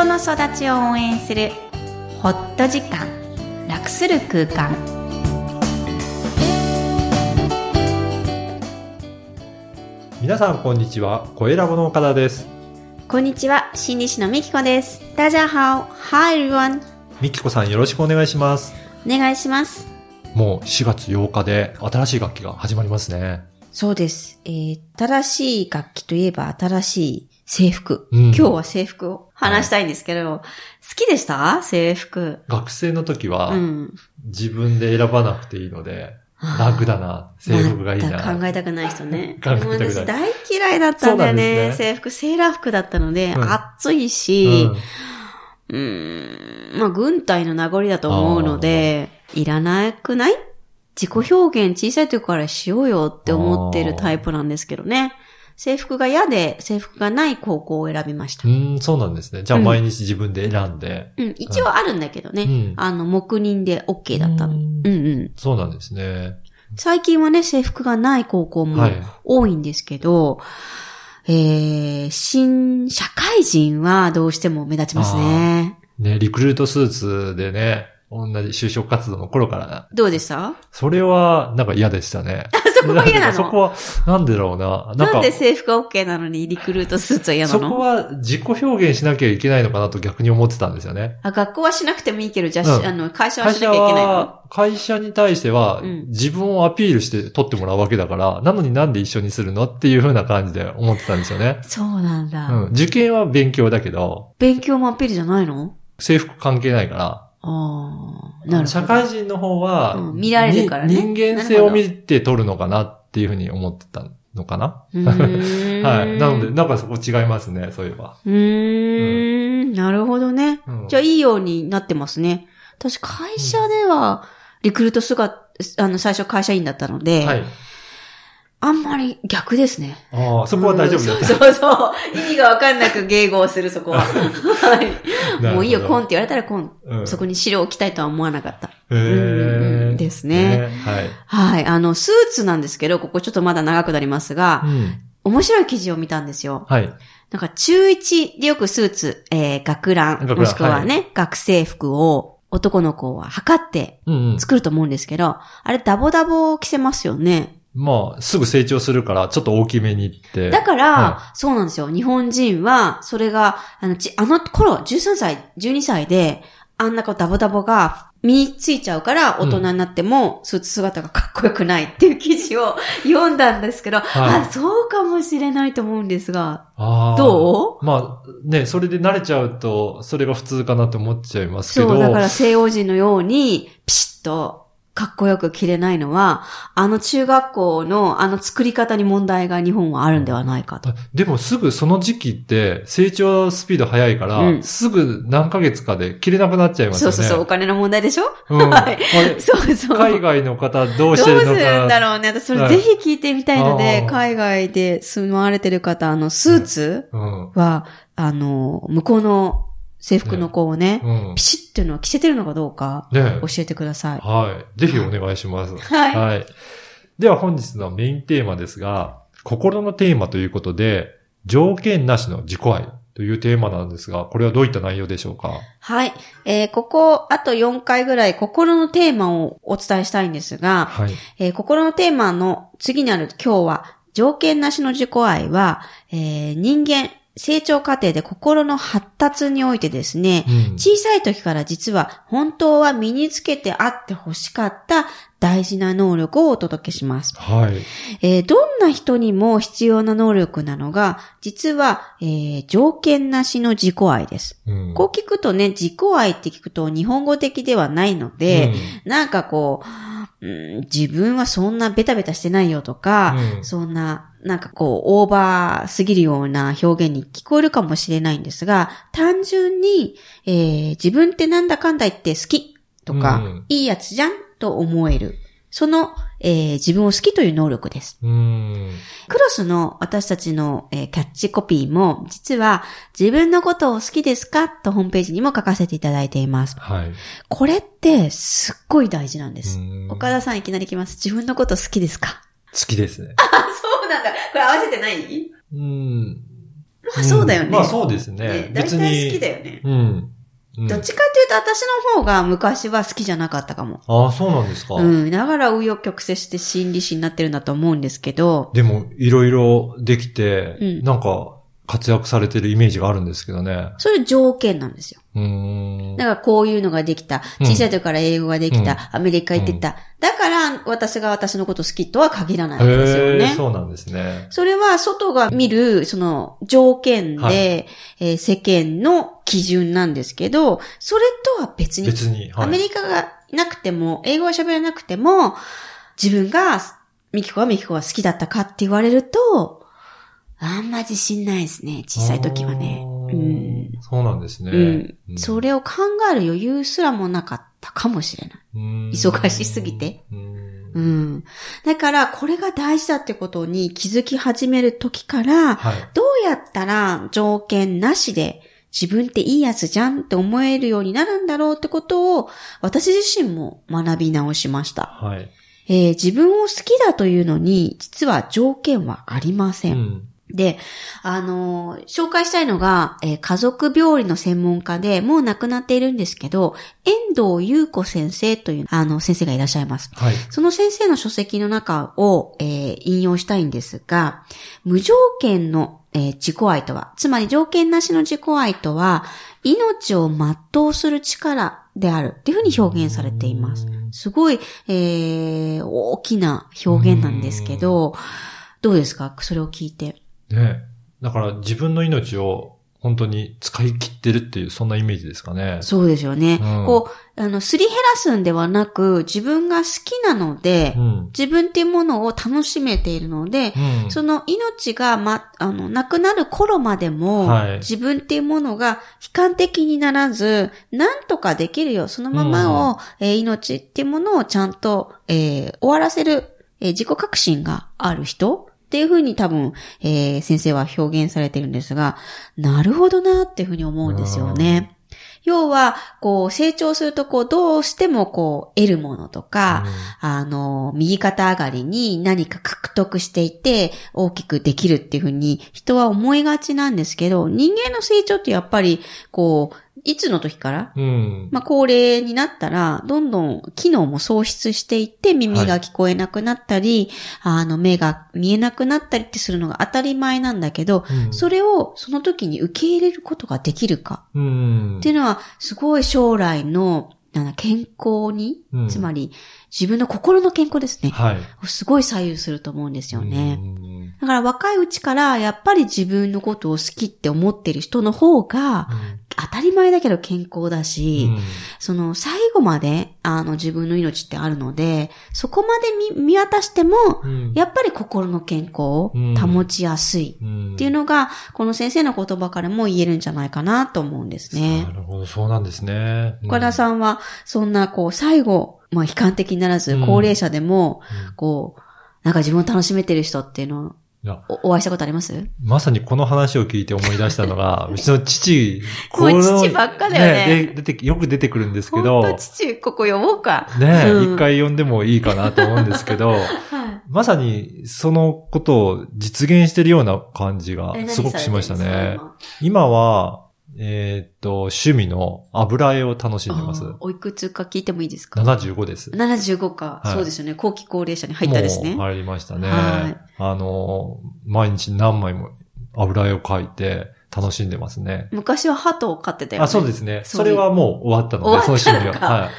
人の育ちを応援するホット時間楽する空間。皆さんこんにちは。声ラボの岡田です。こんにちは。心理師のみきこです。大家好 Hi everyone みきこさんよろしくお願いします。お願いします。もう4月8日で新しい楽器が始まりますね。そうです。えー、新しい楽器といえば新しい制服。うん今日は制服を話したいんですけど、好きでした？制服。学生の時はうん。自分で選ばなくていいので、楽だな制服がいいな考えたくない人ね。考えたくない私大嫌いだったんだよね。ね制服、セーラー服だったので、うん暑いし、うーん、まあ軍隊の名残だと思うので、いらなくない？自己表現小さい時からしようよって思ってるタイプなんですけどね。制服が嫌で制服がない高校を選びましたう。ん、うんそうなんですね。じゃあうん毎日自分で選んで。うん、一応あるんだけどね。うんあの、黙認で OK だったの。ううんんうん。そうなんですね。最近はね、制服がない高校もはい多いんですけど、えー、新社会人はどうしても目立ちますね。ね、リクルートスーツでね、同じ就職活動の頃からな。どうでした？それは、なんか嫌でしたね。そこは嫌なの？そこは、なんでだろうな。なんか、なんで制服が OK なのにリクルートスーツは嫌なそこのは自己表現しなきゃいけないのかなと逆に思ってたんですよね。あ、学校はしなくてもいいけど、じゃあ、うんあの、会社はしなきゃいけないの？は、会社に対してはうん、自分をアピールして取ってもらうわけだから、なのになんで一緒にするのっていう風な感じで思ってたんですよね。そうなんだ。うん。受験は勉強だけど、勉強もアピールじゃないの？制服関係ないから、ああ、なるほど。社会人の方は、うん見られるからねに人間性を見て取るのかなっていう風に思ってたのかな？はい。なので、なんかそこ違いますね、そういえば。うーん、なるほどね。うんじゃあ、いいようになってますね。私、会社では、リクルート姿、あの、最初会社員だったので、はい。あんまり逆ですね。ああ、そこは大丈夫だった。うんそうそうそう。意味がわかんなく迎合する、そこは。はい。もういいよ、コンって言われたらコン。うんそこに白を着たいとは思わなかった。へーんですねはい。はい。あの、スーツなんですけど、ここちょっとまだ長くなりますが、うん。面白い記事を見たんですよ。はい。なんか中1でよくスーツ、えー、学ラン、もしくはね、学生服を男の子は測って。作ると思うんですけど、あれダボダボ着せますよね。まあ、すぐ成長するから、ちょっと大きめにって。だから、はそうなんですよ。日本人は、それが、あの、ちあの頃、13歳、12歳で、あんなこうダボダボが身についちゃうから、大人になっても、スーツ姿がかっこよくないっていう記事を読んだんですけど、はいあ、そうかもしれないと思うんですが、どまあ、ね、それで慣れちゃうと、それが普通かなって思っちゃいますけど。そう、だから西洋人のように、ピシッと、かっこよく着れないのは、あの中学校のあの作り方に問題が日本はあるんではないかと。あでもすぐその時期って成長スピード速いから、うんすぐ何ヶ月かで着れなくなっちゃいますよね。そうそうそう、お金の問題でしょ？うんはい そうそう。海外の方どうどうすしてるのか。るんだろうね。私それぜひ聞いてみたいので、海外で住まわれてる方、あの、スーツうん。は、あの、向こうの制服の子をね、うんピ。シッっていうのは着せてるのかどうか、ね教えてください。はい。ぜひお願いします。はい。はい。では本日のメインテーマですが、心のテーマということで、条件なしの自己愛というテーマなんですが、これはどういった内容でしょうか？はい。えーここ、あと4回ぐらい心のテーマをお伝えしたいんですが、はい。えー心のテーマの次にある今日は、条件なしの自己愛は、えー人間、成長過程で心の発達においてですね、うん小さい時から実は本当は身につけてあって欲しかった大事な能力をお届けします。はい。えーどんな人にも必要な能力なのが、実は、えー条件なしの自己愛です。うんこう聞くとね、自己愛って聞くと日本語的ではないので、なんかこう、うん自分はそんなベタベタしてないよとか、うんそんな、なんかこう、オーバーすぎるような表現に聞こえるかもしれないんですが、単純に、えー自分ってなんだかんだ言って好きとか、うんいいやつじゃんと思える。その、えー自分を好きという能力です。クロスの私たちの、えーキャッチコピーも、実は自分のことを好きですか？とホームページにも書かせていただいています。はい。これってすっごい大事なんです。うん岡田さんいきなり来ます。自分のこと好きですか？好きですね。あ、そうなんだ。これ合わせてない？うん。あそうだよね。まあそうですねね。大別に。体好きだよね。うん。うんどっちかっていうと私の方が昔は好きじゃなかったかも。ああ、そうなんですか。うん。だから紆余曲折して心理師になってるんだと思うんですけど、でも、いろいろできて、うんなんか、活躍されてるイメージがあるんですけどね。それ条件なんですよ。うーん。だからこういうのができた。うん小さい時から英語ができた。うんアメリカ行ってた。だから私が私のこと好きとは限らないわけですよね。そうなんですね。それは外が見る、その条件で、はいえー世間の基準なんですけど、それとは別に、別に。はい。アメリカがなくても、英語が喋れなくても、自分が、ミキコはミキコが好きだったかって言われると、あんま自信ないですね。小さい時はね。うん。そうなんですね。うん。それを考える余裕すらもなかったかもしれない。うん忙しすぎて。うんうん。だから、これが大事だってことに気づき始める時から、はい。どうやったら条件なしで自分っていいやつじゃんって思えるようになるんだろうってことを私自身も学び直しました。はい。えー自分を好きだというのに実は条件はありませ。うんん。で、あのー紹介したいのが、えー家族病理の専門家でもう亡くなっているんですけど、遠藤優子先生というあの先生がいらっしゃいます。はい。その先生の書籍の中を、えー引用したいんですが、無条件の、えー自己愛とは、つまり条件なしの自己愛とは、命を全うする力であるっていうふうに表現されています。すごい、えー大きな表現なんですけど、どうですか？それを聞いて。ねだから自分の命を本当に使い切ってるっていう、そんなイメージですかね。そうですよね。うんこう、あの、すり減らすんではなく、自分が好きなので、うん。自分っていうものを楽しめているので、うん。その命がま、あの、亡くなる頃までも、はい自分っていうものが悲観的にならず、なんとかできるよ。そのままを、えー命っていうものをちゃんと、えー終わらせる、えー自己革新がある人っていうふうに多分、えー先生は表現されてるんですが、なるほどなっていうふうに思うんですよね。要は、こう、成長すると、こう、どうしても、こう、得るものとか、あの、右肩上がりに何か獲得していて大きくできるっていうふうに人は思いがちなんですけど、人間の成長ってやっぱり、こう、いつの時からうん。まあ、高齢になったら、どんどん機能も喪失していって、耳が聞こえなくなったり、あの、目が見えなくなったりってするのが当たり前なんだけど、うんそれをその時に受け入れることができるかうん。っていうのは、すごい将来の、健康に、うんつまり自分の心の健康ですね。はい。すごい左右すると思うんですよね。うんだから若いうちからやっぱり自分のことを好きって思ってる人の方が当たり前だけど健康だし、うん。その最後まであの自分の命ってあるので、そこまで見見渡しても、うん。やっぱり心の健康を保ちやすいうん。っていうのが、この先生の言葉からも言えるんじゃないかなと思うんですね。な。るほど、そうなんですね。うん。岡田さんは、そんな、こう、最後、まあ、悲観的にならずう、ん。高齢者でも、うん。こう、なんか自分を楽しめてる人っていうのお、お会いしたことあります？まさにこの話を聞いて思い出したのが、うちの父、もう父ばっかだよねで出て、よく出てくるんですけ本ど、当父、ここ呼ぼうか。ねうん一回呼んでもいいかなと思うんですけど、はい。まさにそのことを実現してるような感じがえすごくしましたね。。今は、えーっと、趣味の油絵を楽しんでます。おいくつか聞いてもいいですか？75です。75か、はいそうですよね。後期高齢者に入ったですね。入りましたね。はいあの、毎日何枚も油絵を描いて楽しんでますね。昔は鳩を飼ってたよね。あ、そうですね。そうそれはもう終わったので、その趣味は。は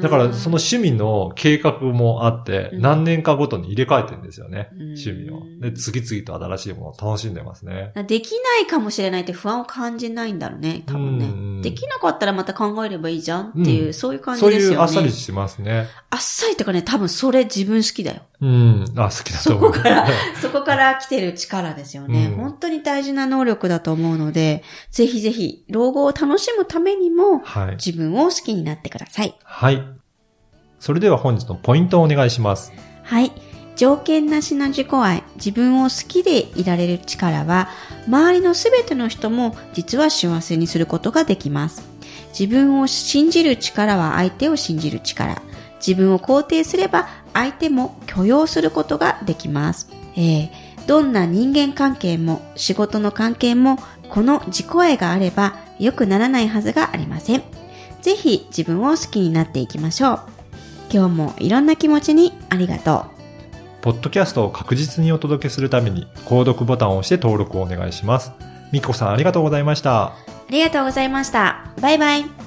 い。だから、その趣味の計画もあって、うん何年かごとに入れ替えてるんですよね。うん趣味を。で、次々と新しいものを楽しんでますね。できないかもしれないって不安を感じないんだろうね、多分ね。うんできなかったらまた考えればいいじゃんっていう、うんそういう感じそうですよね。いうあっさりしてますね。あっさりってかね、多分それ自分好きだよ。うん。あ、好きだと思う。そこからそこから来てる力ですよね、うん本当に大事な能力だと思うので、ぜひぜひ、老後を楽しむためにも、はい。自分を好きになってください。はい。それでは本日のポイントをお願いします。はい。条件なしの自己愛、自分を好きでいられる力は、周りのすべての人も実は幸せにすることができます。自分を信じる力は相手を信じる力。自分を肯定すれば相手も許容することができます。えーどんな人間関係も仕事の関係もこの自己愛があれば良くならないはずがありません。ぜひ自分を好きになっていきましょう。今日もいろんな気持ちにありがとう。ポッドキャストを確実にお届けするために、購読ボタンを押して登録をお願いします。みこさんありがとうございました。ありがとうございました。バイバイ。